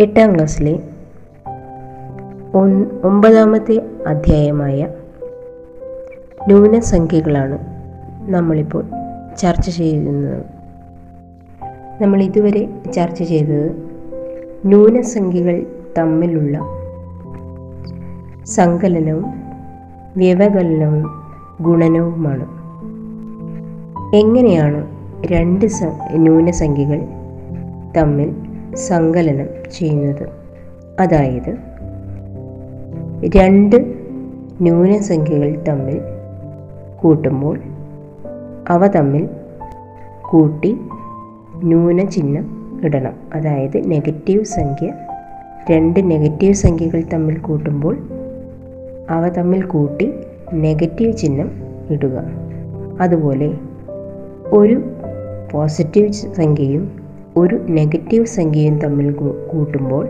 എട്ടാം ക്ലാസ്സിലെ ഒമ്പതാമത്തെ അധ്യായമായ ന്യൂനസംഖ്യകളാണ് നമ്മളിപ്പോൾ ചർച്ച ചെയ്യുന്നത് നമ്മൾ ഇതുവരെ ചർച്ച ചെയ്തത് ന്യൂനസംഖ്യകൾ തമ്മിലുള്ള സങ്കലനവും വ്യവകലനവും ഗുണനവുമാണ്. എങ്ങനെയാണ് രണ്ട് ന്യൂനസംഖ്യകൾ തമ്മിൽ സങ്കലനം ചെയ്യുന്നത്. അതായത് രണ്ട് ന്യൂനസംഖ്യകൾ തമ്മിൽ കൂട്ടുമ്പോൾ അവ തമ്മിൽ കൂട്ടി ന്യൂന ചിഹ്നം ഇടണം. അതായത് നെഗറ്റീവ് സംഖ്യ രണ്ട് നെഗറ്റീവ് സംഖ്യകൾ തമ്മിൽ കൂട്ടുമ്പോൾ അവ തമ്മിൽ കൂട്ടി നെഗറ്റീവ് ചിഹ്നം ഇടുക. അതുപോലെ ഒരു പോസിറ്റീവ് സംഖ്യയും ഒരു നെഗറ്റീവ് സംഖ്യയും തമ്മിൽ കൂട്ടുമ്പോൾ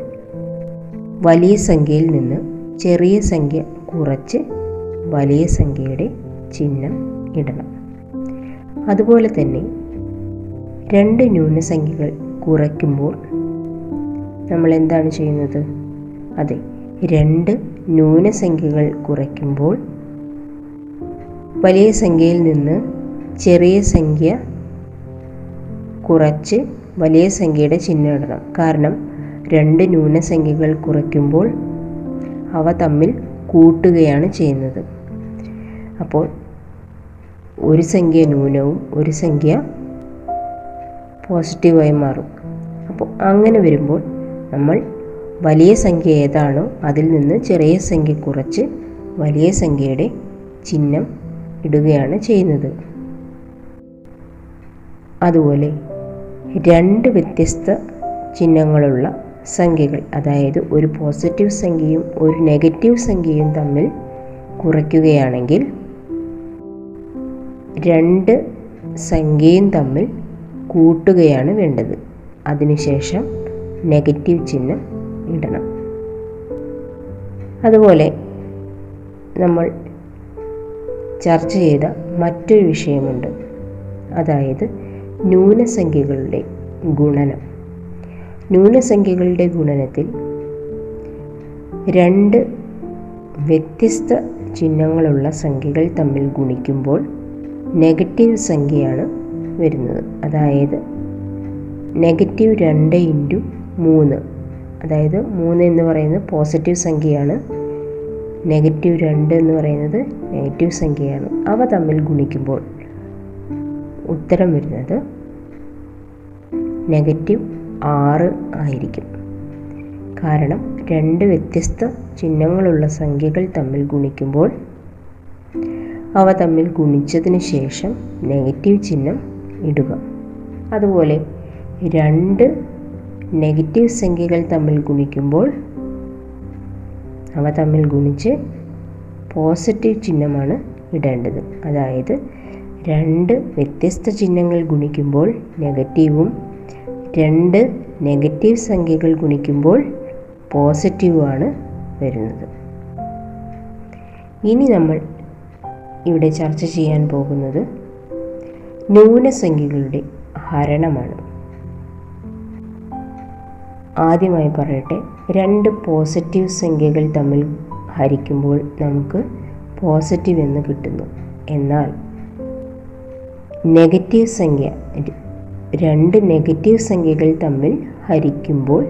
വലിയ സംഖ്യയിൽ നിന്ന് ചെറിയ സംഖ്യ കുറച്ച് വലിയ സംഖ്യയുടെ ചിഹ്നം ഇടണം. അതുപോലെ തന്നെ രണ്ട് ന്യൂനസംഖ്യകൾ കുറയ്ക്കുമ്പോൾ നമ്മൾ എന്താണ് ചെയ്യുന്നത്? അതെ രണ്ട് ന്യൂനസംഖ്യകൾ കുറയ്ക്കുമ്പോൾ വലിയ സംഖ്യയിൽ നിന്ന് ചെറിയ സംഖ്യ കുറച്ച് വലിയ സംഖ്യയുടെ ചിഹ്നം ഇടണം. കാരണം രണ്ട് ന്യൂനസംഖ്യകൾ കുറയ്ക്കുമ്പോൾ അവ തമ്മിൽ കൂട്ടുകയാണ് ചെയ്യുന്നത്. അപ്പോൾ ഒരു സംഖ്യ ന്യൂനവും ഒരു സംഖ്യ പോസിറ്റീവായി മാറും. അപ്പോൾ അങ്ങനെ വരുമ്പോൾ നമ്മൾ വലിയ സംഖ്യ ഏതാണോ അതിൽ നിന്ന് ചെറിയ സംഖ്യ കുറച്ച് വലിയ സംഖ്യയുടെ ചിഹ്നം ഇടുകയാണ് ചെയ്യുന്നത്. അതുപോലെ രണ്ട് വ്യത്യസ്ത ചിഹ്നങ്ങളുള്ള സംഖ്യകൾ അതായത് ഒരു പോസിറ്റീവ് സംഖ്യയും ഒരു നെഗറ്റീവ് സംഖ്യയും തമ്മിൽ കുറയ്ക്കുകയാണെങ്കിൽ രണ്ട് സംഖ്യയും തമ്മിൽ കൂട്ടുകയാണ് വേണ്ടത്. അതിനുശേഷം നെഗറ്റീവ് ചിഹ്നം ഇടണം. അതുപോലെ നമ്മൾ ചർച്ച ചെയ്ത മറ്റൊരു വിഷയമുണ്ട്. അതായത് ന്യൂനസംഖ്യകളുടെ ഗുണനം. ന്യൂനസംഖ്യകളുടെ ഗുണനത്തിൽ രണ്ട് വ്യത്യസ്ത ചിഹ്നങ്ങളുള്ള സംഖ്യകൾ തമ്മിൽ ഗുണിക്കുമ്പോൾ നെഗറ്റീവ് സംഖ്യയാണ് വരുന്നത്. അതായത് നെഗറ്റീവ് രണ്ട് ഇന്റു മൂന്ന്. അതായത് മൂന്ന് എന്ന് പറയുന്നത് പോസിറ്റീവ് സംഖ്യയാണ്. നെഗറ്റീവ് രണ്ട് എന്ന് പറയുന്നത് നെഗറ്റീവ് സംഖ്യയാണ്. അവ തമ്മിൽ ഗുണിക്കുമ്പോൾ ഉത്തരം വരുന്നത് നെഗറ്റീവ് ആറ് ആയിരിക്കും. കാരണം രണ്ട് വ്യത്യസ്ത ചിഹ്നങ്ങളുള്ള സംഖ്യകൾ തമ്മിൽ ഗുണിക്കുമ്പോൾ അവ തമ്മിൽ ഗുണിച്ചതിന് ശേഷം നെഗറ്റീവ് ചിഹ്നം ഇടുക. അതുപോലെ രണ്ട് നെഗറ്റീവ് സംഖ്യകൾ തമ്മിൽ ഗുണിക്കുമ്പോൾ അവ തമ്മിൽ ഗുണിച്ച് പോസിറ്റീവ് ചിഹ്നമാണ് ഇടേണ്ടത്. അതായത് രണ്ട് വ്യത്യസ്ത ചിഹ്നങ്ങൾ ഗുണിക്കുമ്പോൾ നെഗറ്റീവും രണ്ട് നെഗറ്റീവ് സംഖ്യകൾ ഗുണിക്കുമ്പോൾ പോസിറ്റീവുമാണ് വരുന്നത്. ഇനി നമ്മൾ ഇവിടെ ചർച്ച ചെയ്യാൻ പോകുന്നത് ന്യൂനസംഖ്യകളുടെ ഹരണമാണ്. ആദ്യമായി പറയട്ടെ രണ്ട് പോസിറ്റീവ് സംഖ്യകൾ തമ്മിൽ ഹരിക്കുമ്പോൾ നമുക്ക് പോസിറ്റീവ് എന്ന് കിട്ടുന്നു. എന്നാൽ നെഗറ്റീവ് സംഖ്യ രണ്ട് നെഗറ്റീവ് സംഖ്യകൾ തമ്മിൽ ഹരിക്കുമ്പോൾ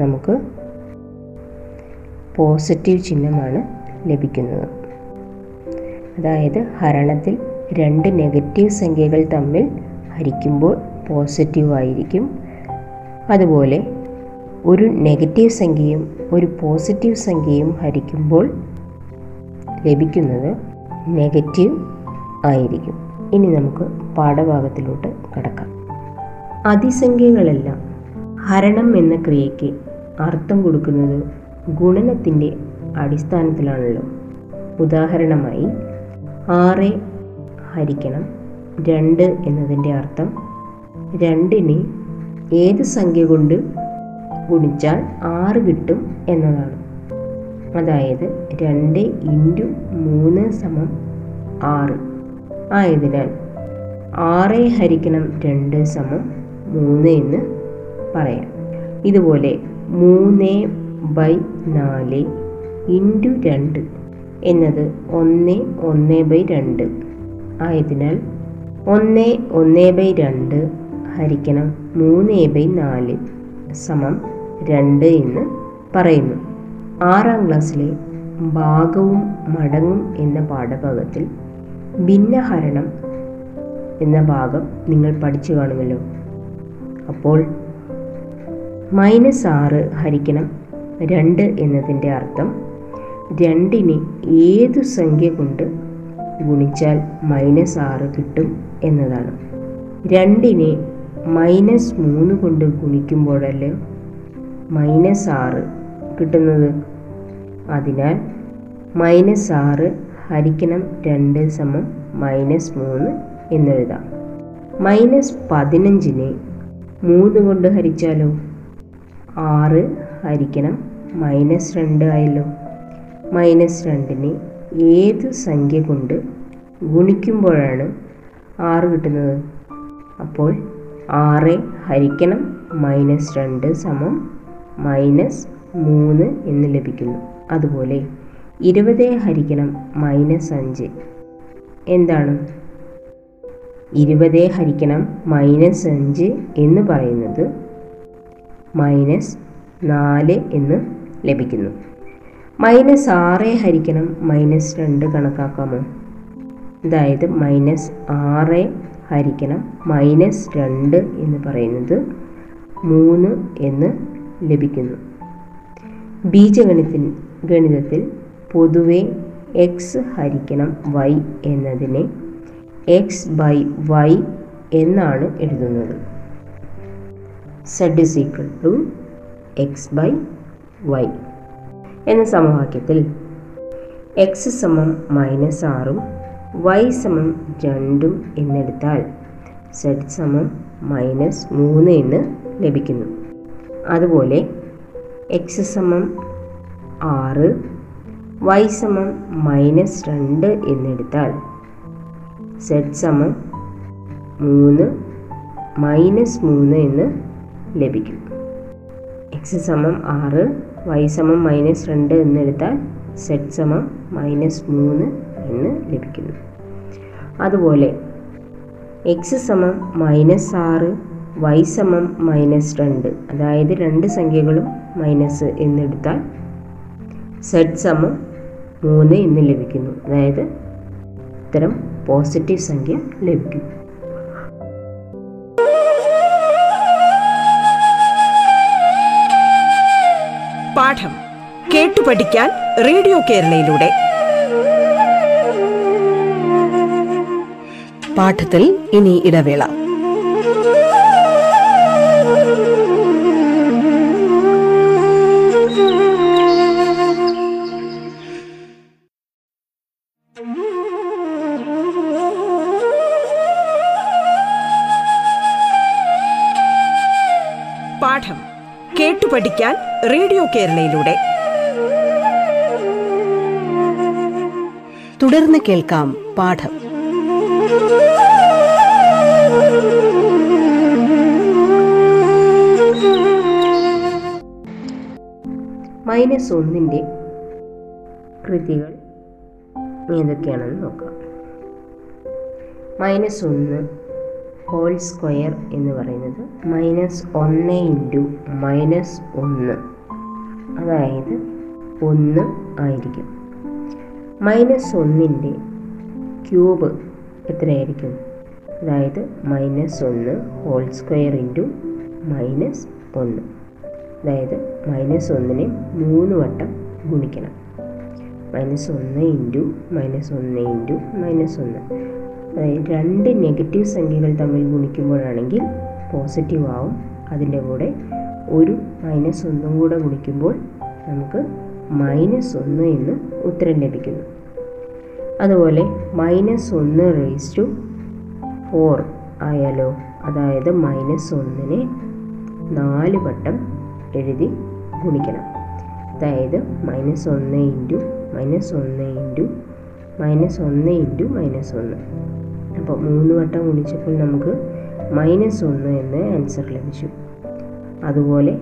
നമുക്ക് പോസിറ്റീവ് ചിഹ്നമാണ് ലഭിക്കുന്നത്. അതായത് ഹരണത്തിൽ രണ്ട് നെഗറ്റീവ് സംഖ്യകൾ തമ്മിൽ ഹരിക്കുമ്പോൾ പോസിറ്റീവ് ആയിരിക്കും. അതുപോലെ ഒരു നെഗറ്റീവ് സംഖ്യയും ഒരു പോസിറ്റീവ് സംഖ്യയും ഹരിക്കുമ്പോൾ ലഭിക്കുന്നത് നെഗറ്റീവ് ആയിരിക്കും. ഇനി നമുക്ക് പാഠഭാഗത്തിലോട്ട് കടക്കാം. അതിസംഖ്യകളെല്ലാം ഹരണം എന്ന ക്രിയയ്ക്ക് അർത്ഥം കൊടുക്കുന്നത് ഗുണനത്തിന്റെ അടിസ്ഥാനത്തിലാണല്ലോ. ഉദാഹരണമായി ആറ് ഹരിക്കണം രണ്ട് എന്നതിന്റെ അർത്ഥം രണ്ടിനെ ഏത് സംഖ്യ കൊണ്ട് ഗുണിച്ചാൽ ആറ് കിട്ടും എന്നതാണ്. അതായത് രണ്ട് ഇന്റു മൂന്ന് സമം ആറ്. ആയതിനാൽ ആറ് ഹരിക്കണം രണ്ട് സമം മൂന്ന് എന്ന് പറയാം. ഇതുപോലെ മൂന്ന് ബൈ നാല് ഇന്റു രണ്ട് എന്നത് ഒന്ന് ഒന്ന് ബൈ രണ്ട് ആയതിനാൽ ഒന്ന് ഒന്ന് ബൈ രണ്ട് ഹരിക്കണം മൂന്ന് ബൈ നാല് സമം രണ്ട് എന്ന് പറയുന്നു. ആറാം ക്ലാസ്സിലെ ഭാഗവും മടങ്ങും എന്ന പാഠഭാഗത്തിൽ ഭിന്നഹരണം എന്ന ഭാഗം നിങ്ങൾ പഠിച്ചു കാണുമല്ലോ. അപ്പോൾ മൈനസ് ആറ് ഹരിക്കണം രണ്ട് എന്നതിന്റെ അർത്ഥം രണ്ടിനെ ഏതു സംഖ്യ കൊണ്ട് ഗുണിച്ചാൽ മൈനസ് ആറ് കിട്ടും എന്നതാണ്. രണ്ടിനെ മൈനസ് മൂന്ന് കൊണ്ട് ഗുണിക്കുമ്പോഴല്ലേ മൈനസ് ആറ് കിട്ടുന്നത്? അതിനാൽ മൈനസ് ആറ് ഹരിക്കണം രണ്ട് സമം മൈനസ് മൂന്ന് എന്നെഴുതാം. മൈനസ് പതിനഞ്ചിനെ മൂന്ന് കൊണ്ട് ഹരിച്ചാലോ? ആറ് ഹരിക്കണം മൈനസ് രണ്ട് ആയല്ലോ? മൈനസ് രണ്ടിനെ ഏത് സംഖ്യ കൊണ്ട് ഗുണിക്കുമ്പോഴാണ് ആറ് കിട്ടുന്നത്? അപ്പോൾ ആറ് ഹരിക്കണം മൈനസ് രണ്ട് സമം മൈനസ് മൂന്ന് എന്ന് ലഭിക്കുന്നു. അതുപോലെ ഇരുപത് ഹരിക്കണം മൈനസ് അഞ്ച്. എന്താണ്? ഇരുപത് ഹരിക്കണം മൈനസ് അഞ്ച് എന്ന് പറയുന്നത് മൈനസ് നാല് എന്ന് ലഭിക്കുന്നു. മൈനസ് ആറ് ഹരിക്കണം മൈനസ് രണ്ട് കണക്കാക്കാമോ? അതായത് മൈനസ് ആറ് ഹരിക്കണം മൈനസ് രണ്ട് എന്ന് പറയുന്നത് മൂന്ന് എന്ന് ലഭിക്കുന്നു. ബീജഗണിത ഗണിതത്തിൽ പൊതുവെ എക്സ് ഹരിക്കണം വൈ എന്നതിനെ എക്സ് ബൈ വൈ എന്നാണ് എഴുതുന്നത്. Z is equal to X by Y എന്ന സമവാക്യത്തിൽ എക്സ് സമം മൈനസ് ആറും വൈ സമം രണ്ടും എന്നെടുത്താൽ സെഡ് സമം മൈനസ് മൂന്ന് എന്ന് ലഭിക്കുന്നു. അതുപോലെ എക്സ് സമം ആറ് വൈ സമം മൈനസ് രണ്ട് എന്നെടുത്താൽ സെഡ് സമം മൂന്ന് മൈനസ് മൂന്ന് എന്ന് ലഭിക്കും. എക്സ് സമം ആറ് വൈ സമം മൈനസ് രണ്ട് എന്നെടുത്താൽ സെഡ് സമം മൈനസ് മൂന്ന് എന്ന് ലഭിക്കുന്നു. അതുപോലെ എക്സ് സമം മൈനസ് ആറ് വൈ സമം മൈനസ് രണ്ട് അതായത് രണ്ട് സംഖ്യകളും മൈനസ് എന്നെടുത്താൽ സെഡ് സമം മൂന്ന് എന്ന് ലഭിക്കുന്നു. അതായത് ഇത്തരം പോസിറ്റീവ് സംഖ്യ ലഭിക്കും. പാഠം കേട്ടു പഠിക്കാൻ റേഡിയോ കേരളയിലൂടെ. പാഠത്തിൽ ഇനി ഇടവേള. പഠിക്കാൻ റേഡിയോ കേരളയിലൂടെ. തുടർന്ന് കേൾക്കാം പാഠം. മൈനസ് ഒന്നിന്റെ കൃതികൾ ഏതൊക്കെയാണെന്ന് നോക്കാം. മൈനസ് ഒന്ന് ഹോൾ സ്ക്വയർ എന്ന് പറയുന്നത് മൈനസ് ഒന്ന് ഇന്റു മൈനസ് ഒന്ന്. അതായത് ഒന്ന് ആയിരിക്കും. മൈനസ് ഒന്നിന്റെ ക്യൂബ് എത്രയായിരിക്കും? അതായത് മൈനസ് ഒന്ന് ഹോൾ സ്ക്വയർ ഇന്റു മൈനസ് ഒന്ന്. അതായത് മൈനസ് ഒന്നിനെ മൂന്ന് വട്ടം ഗുണിക്കണം. മൈനസ് ഒന്ന് ഇന്റു മൈനസ് ഒന്ന് ഇന്റു മൈനസ് ഒന്ന്. അതായത് രണ്ട് നെഗറ്റീവ് സംഖ്യകൾ തമ്മിൽ ഗുണിക്കുമ്പോഴാണെങ്കിൽ പോസിറ്റീവ് ആവും. അതിന്റെ കൂടെ ഒരു മൈനസ് ഒന്നും കൂടെ ഗുണിക്കുമ്പോൾ നമുക്ക് മൈനസ് ഒന്ന് എന്ന് ഉത്തരം ലഭിക്കുന്നു. അതുപോലെ മൈനസ് ഒന്ന് റേസ് ടു ഫോർ ആയാലോ അതായത് മൈനസ് ഒന്നിനെ നാല് വട്ടം എഴുതി ഗുണിക്കണം. അതായത് മൈനസ് ഒന്ന് ഇന്റു മൈനസ് ഒന്ന് ഇന്റു മൈനസ് ഒന്ന് ഇന്റു മൈനസ് ഒന്ന്. അപ്പോൾ മൂന്ന് വട്ടം ഗുണിച്ചപ്പോൾ നമുക്ക് മൈനസ് ഒന്ന് എന്ന് ആൻസർ ലഭിച്ചു. അതുപോലെ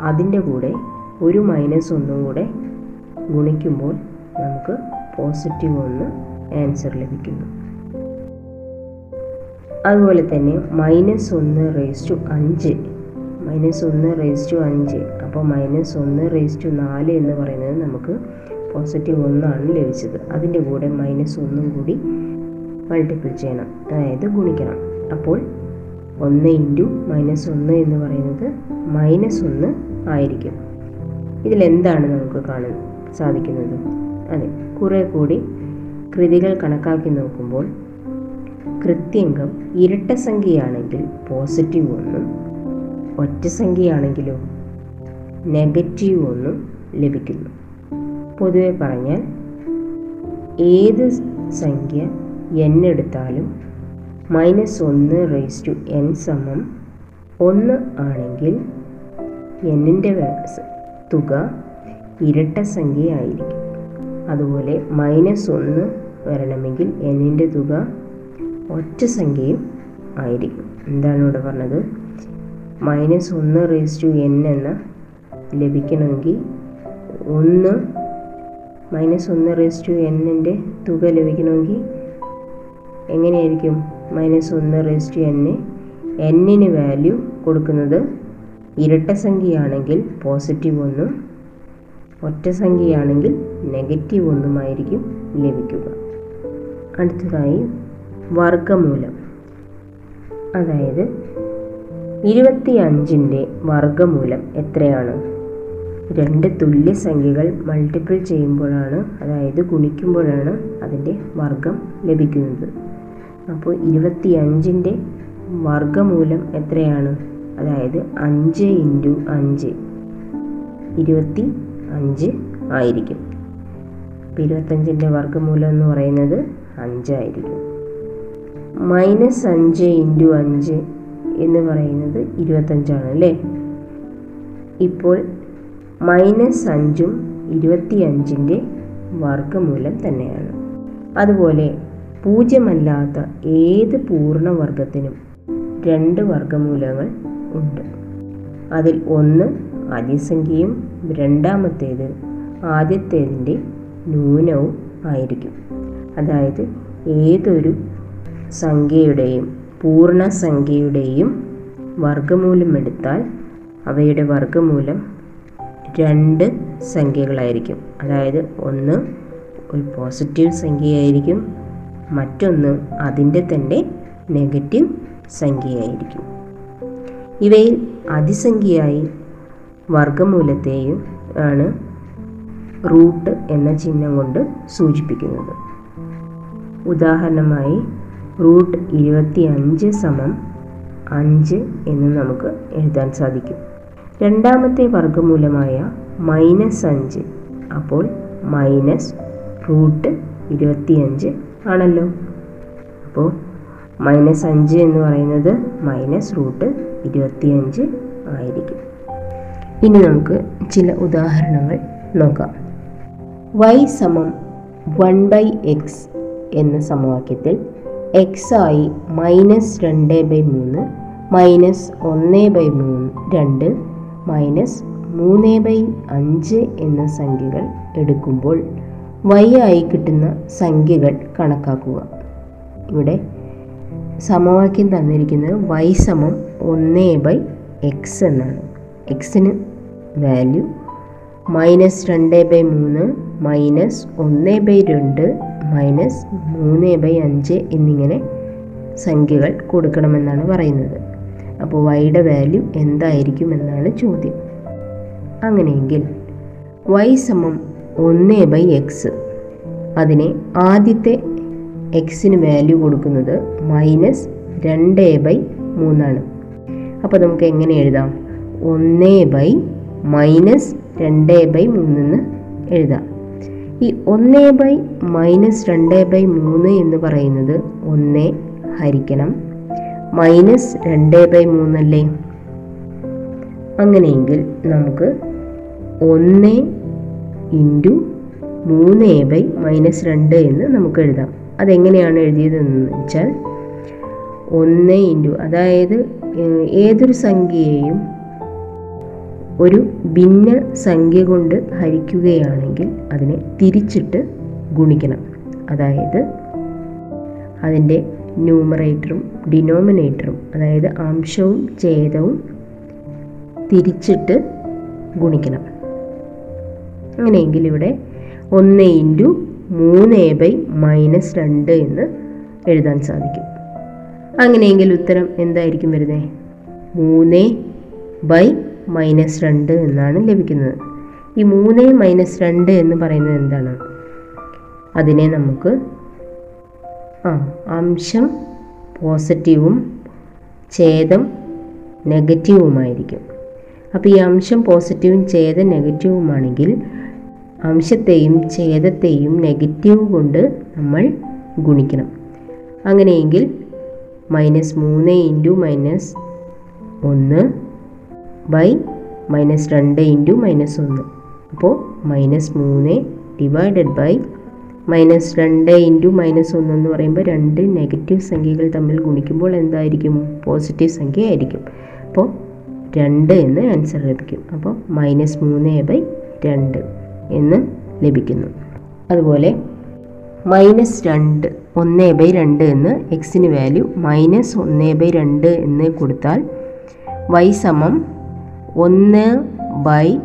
അതിന്റെ കൂടെ ഒരു മൈനസ് ഒന്നും കൂടെ ഗുണിക്കുമ്പോൾ നമുക്ക് പോസിറ്റീവ് ഒന്ന് ആൻസർ ലഭിക്കുന്നു. അതുപോലെ തന്നെ മൈനസ് ഒന്ന് റേസ് ടു അഞ്ച്. മൈനസ് ഒന്ന് റേസ് ടു അഞ്ച്. അപ്പോൾ മൈനസ് ഒന്ന് റേസ് ടു നാല് എന്ന് പറയുന്നത് നമുക്ക് പോസിറ്റീവ് ഒന്നാണ് ലഭിച്ചത്. അതിന്റെ കൂടെ മൈനസ് ഒന്നും കൂടി മൾട്ടിപ്പിൾ ചെയ്യണം. അതായത് ഗുണിക്കണം. അപ്പോൾ ഒന്ന് ഇന്റു മൈനസ് ഒന്ന് എന്ന് പറയുന്നത് മൈനസ് ഒന്ന് ആയിരിക്കും. ഇതിലെന്താണ് നമുക്ക് കാണാൻ സാധിക്കുന്നത്? അതെ കുറേ കൂടി കൃതികൾ കണക്കാക്കി നോക്കുമ്പോൾ കൃത്യംഗം ഇരട്ട സംഖ്യയാണെങ്കിൽ പോസിറ്റീവ് ഒന്നും ഒറ്റ സംഖ്യയാണെങ്കിലോ നെഗറ്റീവ് ഒന്നും ലഭിക്കുന്നു. പൊതുവെ പറഞ്ഞാൽ ഏത് സംഖ്യ എൻ എടുത്താലും മൈനസ് ഒന്ന് റേസ് ടു എൻ സമം ഒന്ന് ആണെങ്കിൽ എന്നിന്റെ തുക ഇരട്ട സംഖ്യയായിരിക്കും. അതുപോലെ മൈനസ് ഒന്ന് വരണമെങ്കിൽ എന്നിന്റെ തുക ഒറ്റ സംഖ്യയും ആയിരിക്കും. എന്താണ് ഇവിടെ പറഞ്ഞത്? മൈനസ് ഒന്ന് റേസ് ടു എൻ എന്ന ലഭിക്കണമെങ്കിൽ ഒന്ന് മൈനസ് ഒന്ന് റേസ് ടു എന്നിന്റെ തുക ലഭിക്കണമെങ്കിൽ എങ്ങനെയായിരിക്കും? മൈനസ് ഒന്ന് റേസ് ടു എൻ എന്നിന് വാല്യൂ കൊടുക്കുന്നത് ഇരട്ട സംഖ്യയാണെങ്കിൽ പോസിറ്റീവ് ഒന്നും ഒറ്റ സംഖ്യയാണെങ്കിൽ നെഗറ്റീവ് ഒന്നുമായിരിക്കും ലഭിക്കുക. അടുത്തതായി വർഗമൂലം അതായത് ഇരുപത്തി അഞ്ചിന്റെ വർഗമൂലം എത്രയാണ്? രണ്ട് തുല്യ സംഖ്യകൾ മൾട്ടിപ്പിൾ ചെയ്യുമ്പോഴാണ് അതായത് ഗുണിക്കുമ്പോഴാണ് അതിന്റെ വർഗം ലഭിക്കുന്നത്. അപ്പോൾ ഇരുപത്തി അഞ്ചിന്റെ വർഗമൂലം എത്രയാണ്? അതായത് അഞ്ച് ഇന്റു അഞ്ച് ഇരുപത്തി അഞ്ച് ആയിരിക്കും. അപ്പോൾ ഇരുപത്തഞ്ചിന്റെ വർഗമൂലം എന്ന് പറയുന്നത് അഞ്ചായിരിക്കും മൈനസ് അഞ്ച് ഇന്റു അഞ്ച് എന്ന് പറയുന്നത് ഇരുപത്തഞ്ചാണ് അല്ലേ? ഇപ്പോൾ മൈനസ് അഞ്ചും ഇരുപത്തി അഞ്ചിന്റെ വർഗമൂലം തന്നെയാണ്. അതുപോലെ പൂജ്യമല്ലാത്ത ഏത് പൂർണവർഗത്തിനും രണ്ട് വർഗമൂലങ്ങൾ ഉണ്ട്. അതിൽ ഒന്ന് ആദ്യസംഖ്യയും രണ്ടാമത്തേത് ആദ്യത്തേതിന്റെ ന്യൂനവും ആയിരിക്കും. അതായത് ഏതൊരു സംഖ്യയുടെയും പൂർണസംഖ്യയുടെയും വർഗമൂലം എടുത്താൽ അവയുടെ വർഗമൂലം രണ്ട് സംഖ്യകളായിരിക്കും. അതായത് ഒന്ന് ഒരു പോസിറ്റീവ് സംഖ്യയായിരിക്കും മറ്റൊന്ന് അതിന്റെ തന്നെ നെഗറ്റീവ് സംഖ്യയായിരിക്കും. ഇവയിൽ അതിസംഖ്യയായി വർഗമൂലത്തെയും ആണ് റൂട്ട് എന്ന ചിഹ്നം കൊണ്ട് സൂചിപ്പിക്കുന്നത്. ഉദാഹരണമായി റൂട്ട് ഇരുപത്തി അഞ്ച് സമം അഞ്ച് എന്ന് നമുക്ക് എഴുതാൻ സാധിക്കും. രണ്ടാമത്തെ വർഗമൂലമായ മൈനസ് അഞ്ച് അപ്പോൾ മൈനസ് റൂട്ട് ഇരുപത്തിയഞ്ച് ആണല്ലോ. അപ്പോൾ മൈനസ് അഞ്ച് എന്ന് പറയുന്നത് മൈനസ് റൂട്ട് ഇരുപത്തിയഞ്ച് ആയിരിക്കും. ഇനി നമുക്ക് ചില ഉദാഹരണങ്ങൾ നോക്കാം. വൈ സമം വൺ ബൈ എക്സ് എന്ന സമവാക്യത്തിൽ എക്സ് ആയി മൈനസ് രണ്ട് ബൈ മൂന്ന് മൈനസ് ഒന്ന് ബൈ മൂന്ന് രണ്ട് മൈനസ് മൂന്ന് ബൈ അഞ്ച് എന്ന സംഖ്യകൾ എടുക്കുമ്പോൾ വൈ ആയി കിട്ടുന്ന സംഖ്യകൾ കണക്കാക്കുക. ഇവിടെ സമവാക്യം തന്നിരിക്കുന്നത് വൈ സമം ഒന്ന് ബൈ എക്സ് എന്നാണ്. എക്സിന് വാല്യൂ മൈനസ് രണ്ട് ബൈ മൂന്ന് മൈനസ് ഒന്ന് ബൈ രണ്ട് മൈനസ് മൂന്ന് ബൈ അഞ്ച് എന്നിങ്ങനെ സംഖ്യകൾ കൊടുക്കണമെന്നാണ് പറയുന്നത്. അപ്പോൾ വൈയുടെ വാല്യൂ എന്തായിരിക്കും എന്നാണ് ചോദ്യം. അങ്ങനെയെങ്കിൽ വൈ സമം ഒന്ന് ബൈ എക്സ് അതിനെ ആദ്യത്തെ എക്സിന് വാല്യൂ കൊടുക്കുന്നത് മൈനസ് രണ്ട് എ ബൈ മൂന്നാണ്. അപ്പോൾ നമുക്ക് എങ്ങനെ എഴുതാം? ഒന്ന് ബൈ മൈനസ് രണ്ട് ബൈ മൂന്നെന്ന് എഴുതാം. ഈ ഒന്ന് ബൈ മൈനസ് രണ്ട് ബൈ മൂന്ന് എന്ന് പറയുന്നത് ഒന്ന് ഹരിക്കണം. മൈനസ് രണ്ട് ബൈ മൂന്നല്ലേ? അങ്ങനെയെങ്കിൽ നമുക്ക് ഒന്ന് ഇന്റു മൂന്ന് എ ബൈ മൈനസ് രണ്ട് എന്ന് നമുക്ക് എഴുതാം. അതെങ്ങനെയാണ് എഴുതിയതെന്ന് വെച്ചാൽ ഒന്ന് ഇന്റു അതായത് ഏതൊരു സംഖ്യയെയും ഒരു ഭിന്ന സംഖ്യ കൊണ്ട് ഹരിക്കുകയാണെങ്കിൽ അതിനെ തിരിച്ചിട്ട് ഗുണിക്കണം. അതായത് അതിന്റെ ന്യൂമറേറ്ററും ഡിനോമിനേറ്ററും അതായത് അംശവും ഛേദവും തിരിച്ചിട്ട് ഗുണിക്കണം. അങ്ങനെയെങ്കിൽ ഇവിടെ ഒന്ന് ഇന്റു മൂന്ന് എ ബൈ മൈനസ് രണ്ട് എന്ന് എഴുതാൻ സാധിക്കും. അങ്ങനെയെങ്കിൽ ഉത്തരം എന്തായിരിക്കും വരുന്നത് മൂന്ന് ബൈ മൈനസ് രണ്ട് എന്നാണ് ലഭിക്കുന്നത്. ഈ മൂന്ന് മൈനസ് രണ്ട് എന്ന് പറയുന്നത് എന്താണ്? അതിനെ നമുക്ക് ആ അംശം പോസിറ്റീവും ഛേദം നെഗറ്റീവുമായിരിക്കും. അപ്പോൾ ഈ അംശം പോസിറ്റീവും ചേത നെഗറ്റീവുമാണെങ്കിൽ അംശത്തെയും ഛേദത്തെയും നെഗറ്റീവ് കൊണ്ട് നമ്മൾ ഗുണിക്കണം. അങ്ങനെയെങ്കിൽ മൈനസ് മൂന്ന് ഇന്റു മൈനസ് ഒന്ന് ബൈ മൈനസ് രണ്ട് ഇന്റു മൈനസ് ഒന്ന്. അപ്പോൾ മൈനസ് മൂന്ന് ഡിവൈഡഡ് ബൈ മൈനസ് രണ്ട് ഇന്റു മൈനസ് ഒന്ന് എന്ന് പറയുമ്പോൾ രണ്ട് നെഗറ്റീവ് സംഖ്യകൾ തമ്മിൽ ഗുണിക്കുമ്പോൾ എന്തായിരിക്കും? പോസിറ്റീവ് സംഖ്യ ആയിരിക്കും. അപ്പോൾ രണ്ട് എന്ന് ആൻസർ ലഭിക്കും. അപ്പോൾ മൈനസ് മൂന്ന് ബൈ രണ്ട് എന്ന് ലഭിക്കുന്നു. അതുപോലെ മൈനസ് രണ്ട് ഒന്ന് ബൈ രണ്ട് എന്ന് എക്സിന് വാല്യൂ മൈനസ് ഒന്ന് ബൈ രണ്ട് എന്ന് കൊടുത്താൽ വൈ സമം ഒന്ന് ബൈ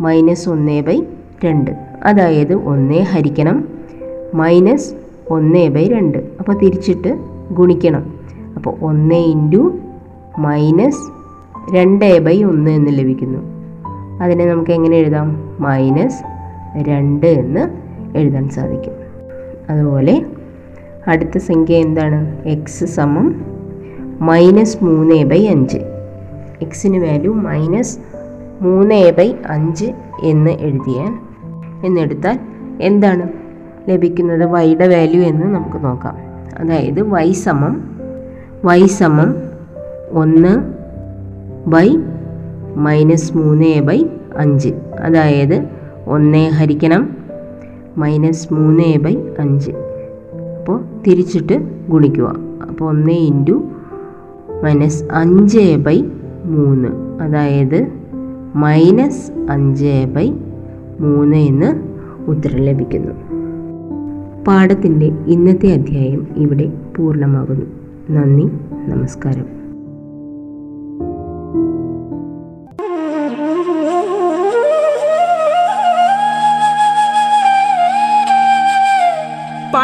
മൈനസ് ഒന്ന് ബൈ രണ്ട്. അതായത് ഒന്ന് ഹരിക്കണം മൈനസ് ഒന്ന് ബൈ രണ്ട്. അപ്പോൾ തിരിച്ചിട്ട് ഗുണിക്കണം. അപ്പോൾ ഒന്ന് ഇന്റു മൈനസ് രണ്ട് എ ബൈ ഒന്ന് എന്ന് ലഭിക്കുന്നു. അതിനെ നമുക്ക് എങ്ങനെ എഴുതാം? മൈനസ് രണ്ട് എന്ന് എഴുതാൻ സാധിക്കും. അതുപോലെ അടുത്ത സംഖ്യ എന്താണ്? എക്സ് സമം മൈനസ് മൂന്ന് എ ബൈ അഞ്ച്. എക്സിന് വാല്യൂ മൈനസ് മൂന്ന് എ ബൈ അഞ്ച് എന്ന് എഴുതിയാൽ എന്നെടുത്താൽ എന്താണ് ലഭിക്കുന്നത്? വൈയുടെ വാല്യൂ എന്ന് നമുക്ക് നോക്കാം. അതായത് വൈ സമം വൈ സമം ഒന്ന് ബൈ മൈനസ് മൂന്ന് ബൈ അഞ്ച്. അതായത് ഒന്ന് ഹരിക്കണം മൈനസ് മൂന്ന് ബൈ അഞ്ച്. അപ്പോൾ തിരിച്ചിട്ട് ഗുണിക്കുക. അപ്പോൾ ഒന്ന് ഇന്റു മൈനസ് അഞ്ച് ബൈ മൂന്ന്. അതായത് മൈനസ് അഞ്ച് ബൈ മൂന്ന് എന്ന് ഉത്തരം ലഭിക്കുന്നു. പാഠത്തിന്റെ ഇന്നത്തെ അധ്യായം ഇവിടെ പൂർണമാകുന്നു. നന്ദി നമസ്കാരം.